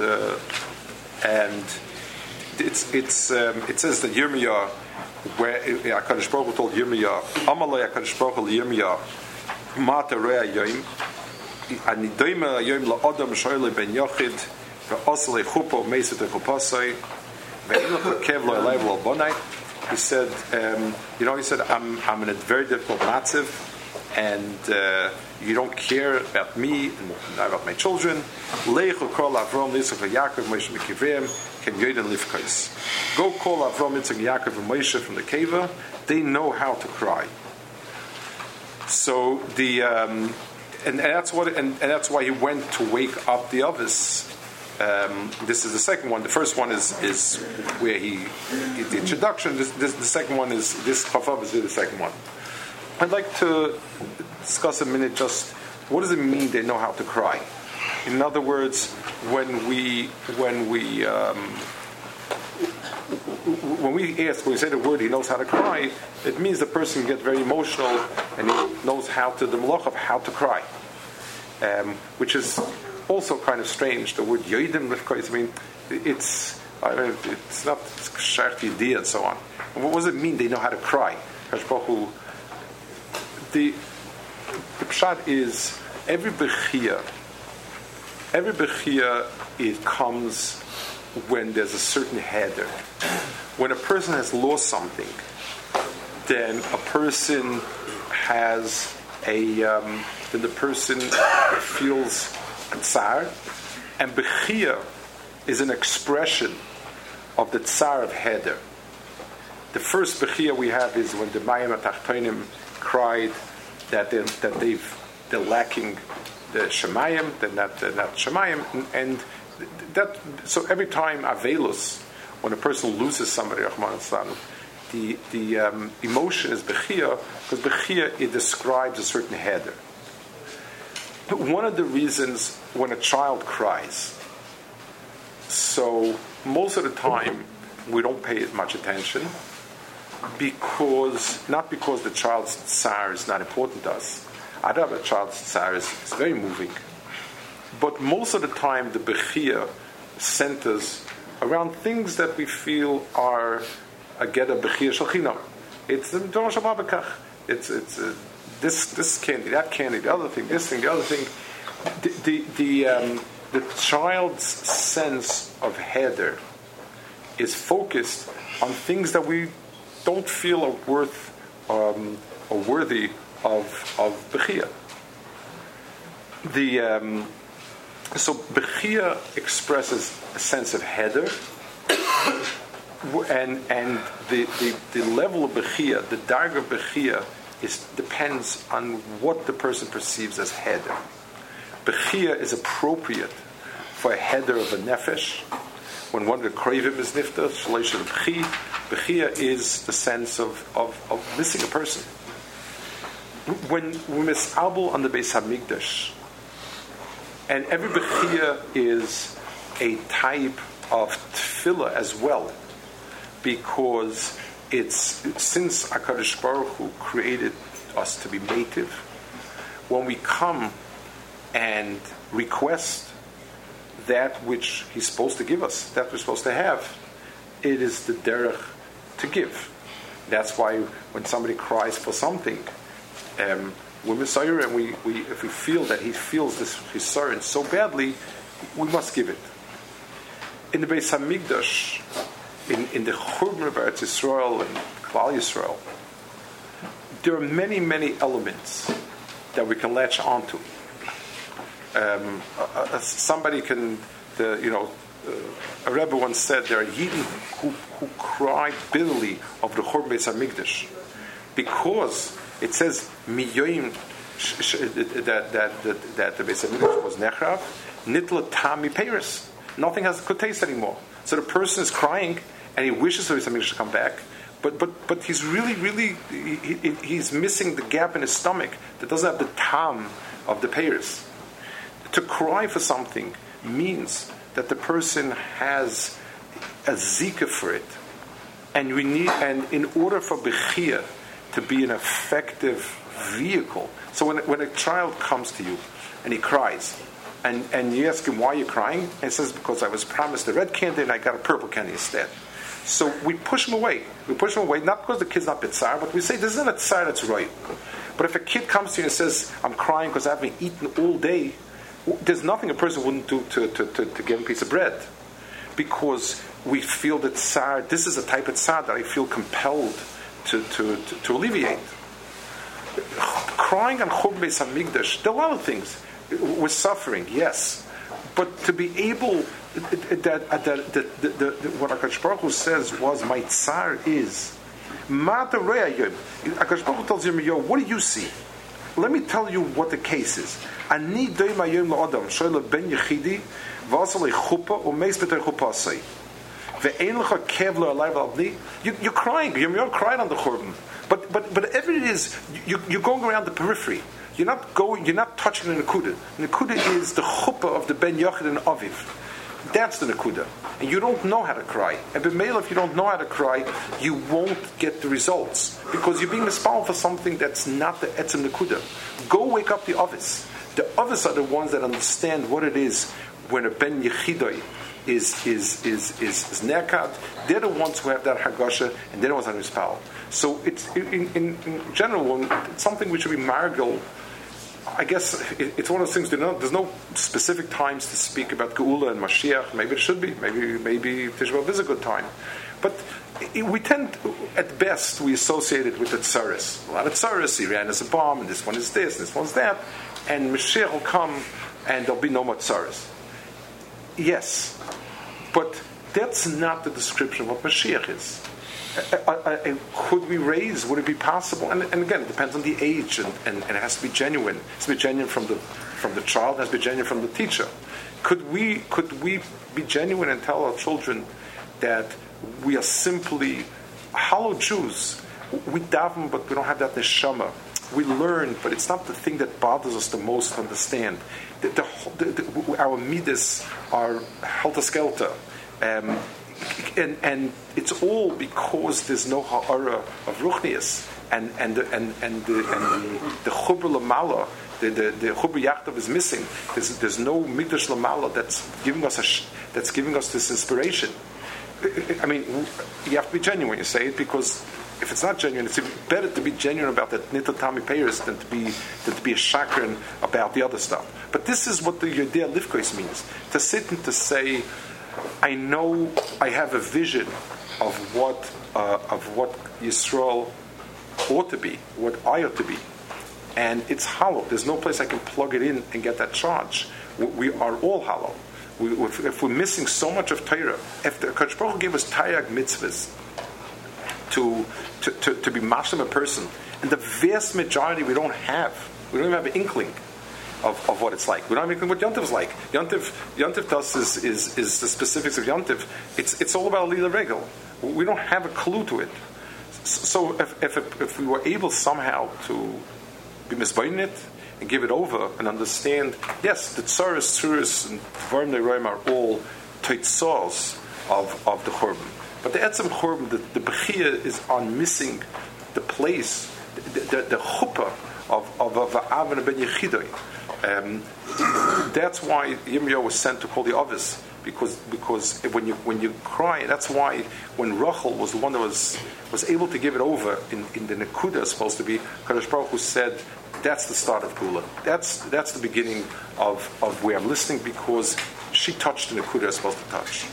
uh, and it's it's um, it says that Yirmiyah, where Hakadosh Baruch Hu told Yirmiyah, Amalei Hakadosh Baruch Hu Yirmiyah, Mata Rea Yoim, Ani Doima Yoim LaAdam Shoyle Ben Yochid, VeOsle Chupo Meset Chupasai, VeIlach Kev Lo Elay Lo Bonai. He said, um, you know, he said, I'm I'm in a very difficult matziv, and uh, you don't care about me and about my children. Leichu Kol Avram Yitzchak Yaakov Moshe Yoden Lifkais. Go call Avram Yitzchak Yaakov and Moshe from the cave. They know how to cry. So the um, and, and, that's what and, and, that's why he went to wake up the others. Um, this is the second one. The first one is is where he, he the introduction. This, this, the second one is this Chafav is the second one. I'd like to discuss a minute just what does it mean they know how to cry. In other words, when we when we um, when we ask, when we say the word, he knows how to cry, it means the person gets very emotional and he knows how to, the malach of how to cry. Um, which is also kind of strange. The word yoidim, course, I mean, it's, I mean, it's not shaykh and so on. What does it mean they know how to cry? The, the pshat is every bechia, every bechia, it comes when there's a certain header. When a person has lost something, then a person has a um, then the person feels tsar, and bechia is an expression of the tsar of header. The first bechia we have is when the Mayim Atachtonim cried that they that they've they're lacking the Shemayim, they're not, they're not Shemayim, and, that so every time avelus, when a person loses somebody, the the um, emotion is bechia because bechia it describes a certain header. But one of the reasons when a child cries, so most of the time we don't pay as much attention because not because the child's tsar is not important to us. I know a child's tsar is, is very moving, but most of the time the bechia centers around things that we feel are a get a bechia shalchinam. It's the Torah Shabbat It's it's uh, this this candy, that candy, the other thing, this thing, the other thing. The the the, um, the child's sense of header is focused on things that we don't feel are worth um, or worthy of of bechia. The um, so Bechia expresses a sense of header, and and the, the, the level of Bechia, the darg of Bechia, is depends on what the person perceives as header. Bechia is appropriate for a header of a nefesh. When one of the cravim is nifta, shalish of Bechi, Bechia is the sense of, of, of missing a person. When we miss Abul on the Beis Hamikdash, and every Bechia is a type of tefillah as well, because it's since Hakadosh Baruch Hu created us to be native. When we come and request that which He's supposed to give us, that we're supposed to have, it is the derech to give. That's why when somebody cries for something, um, we're and we, we, if we feel that he feels this his sorrow so badly, we must give it. In the Beis Hamikdash, in, in the Churban of Eretz Yisrael and Klal Yisrael, there are many, many elements that we can latch onto. Um, uh, uh, somebody can, the, you know, Uh, a Rebbe once said there are Yidden who, who cry bitterly of the Churban Beis Hamikdash because it says miyoim that that that, that the Beis Hamikdash was nechrav nitla tami peris. Nothing has a good taste anymore. So the person is crying and he wishes the Beis Hamikdash to come back, but but but he's really really he, he, he's missing the gap in his stomach that doesn't have the tam of the peris. To cry for something means that the person has a zika for it, and we need and in order for bechia to be an effective vehicle. So when, when a child comes to you and he cries, and, and you ask him why you're crying, and he says because I was promised a red candy and I got a purple candy instead. So we push him away. We push him away not because the kid's not bitzar, but we say this isn't a tzar that's right. But if a kid comes to you and says, "I'm crying because I haven't eaten all day," there's nothing a person wouldn't do to, to, to, to give him a piece of bread, because we feel that tzar. This is a type of tzar that I feel compelled to, to, to, to alleviate. Crying on Churban Beis Hamikdash, there are a lot of things. We're suffering, yes, but to be able that, that, that, that, that, what Akash Baruch says was my tsar is. Akash Baruch tells Yirmiyahu, what do you see? Let me tell you what the case is. Ani la'adam shoyle ben yechidi lecha v'albni. You're crying. Yirmiyahu cried on the churban. But, but, but whatever it is, you, you're going around the periphery. You're not going, you're not touching the Nakuda. Nakuda is the chuppah of the Ben Yochid and Aviv. That's the Nakuda. And you don't know how to cry. And B'meil, if you don't know how to cry, you won't get the results. Because you're being responsible for something that's not the Etzem Nakuda. Go wake up the Avis. The Avis are the ones that understand what it is when a Ben Yechidoi is is is is, is. They're the ones who have that hagasha, and they're the ones that are So it's in, in, in general, it's something which should be I guess it's one of those things. There's no specific times to speak about Geula and Mashiach. Maybe it should be. Maybe maybe Tishbav is a good time, but we tend, at best, we associate it with the tsaris. A lot of tsaris. Iran is a bomb, and this one is this, and this one's that, and Mashiach will come, and there'll be no more tsaris. Yes, but that's not the description of what Mashiach is. Uh, could we raise? Would it be possible? And, and again, it depends on the age, and, and, and, it has to be genuine. It has to be genuine from the from the child. It has to be genuine from the teacher. Could we could we be genuine and tell our children that we are simply hollow Jews? We daven, but we don't have that neshama. We learn, but it's not the thing that bothers us the most to understand. The, the, the, our midas are helter skelter. Um, and, and it's all because there's no ha'ara of ruchniyus and and the, and and the and the, the chubr lamala the the, the chubr yachtav is missing. There's there's no midrash lamala that's giving us a that's giving us this inspiration. I mean, you have to be genuine when you say it because if it's not genuine, it's better to be genuine about that nitatami payers than to be than to be a chakran about the other stuff. But this is what the Yodea Livkois means to sit and to say I know I have a vision of what uh, of what Yisrael ought to be, what I ought to be, and it's hollow. There's no place I can plug it in and get that charge. We are all hollow. We, if, if, we're missing so much of Torah, if the Kodesh gave us Taryag mitzvahs to, to, to, to be mashlim a person, and the vast majority we don't have, we don't even have an inkling of, of what it's like. We don't anything what Yontiv is like. Yontiv, Yontiv to us is, is, is the specifics of Yontiv. It's, it's all about Lila Regel. We don't have a clue to it. So if, if, if we were able somehow to be misbinding it and give it over and understand, yes, the tsaris, tsuris, and Varm Neroim are all taitzos of, of the Churban. But the Etzem Churban, the, the Bechia is on missing the place, the, the, the chuppah of, of, of Avon ben Yechidoi. Um, that's why Yirmiyahu was sent to call the others because because when you when you cry, that's why when Rachel was the one that was was able to give it over in, in the Nakuda supposed to be, Kadosh Baruch Hu said that's the start of Geula. That's that's the beginning of, of where I'm listening because she touched the Nakuda supposed to touch.